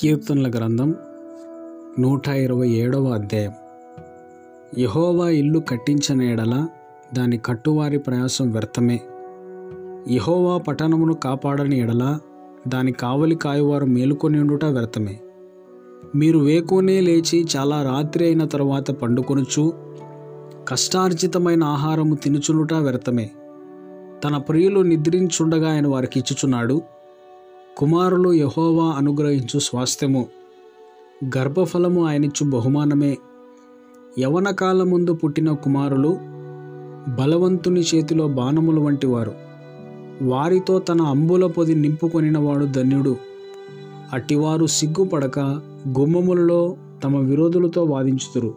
కీర్తనల గ్రంథం నూట ఇరవై ఏడవ అధ్యాయం. యహోవా ఇల్లు కట్టించిన ఎడల దాని కట్టువారి ప్రయాసం వ్యర్థమే. యహోవా పట్టణమును కాపాడని ఎడల దాని కావలి కాయవారు మేలుకొని ఉండుట వ్యర్థమే. మీరు వేకునే లేచి చాలా రాత్రి అయిన తరువాత పండుకొనుచు కష్టార్జితమైన ఆహారము తినుచునుట వ్యర్థమే. తన ప్రియులు నిద్రించుండగా ఆయన వారికి ఇచ్చుచున్నాడు కుమారులు యహోవా అనుగ్రహించు స్వాస్థ్యము. గర్భఫలము ఆయనిచ్చు బహుమానమే. యవన కాలముందు పుట్టిన కుమారులు బలవంతుని చేతిలో బాణములు వంటివారు. వారితో తన అంబుల పొది నింపుకొనినవాడు ధన్యుడు. అట్టివారు సిగ్గుపడక గుమ్మములలో తమ విరోధులతో వాదించుతురు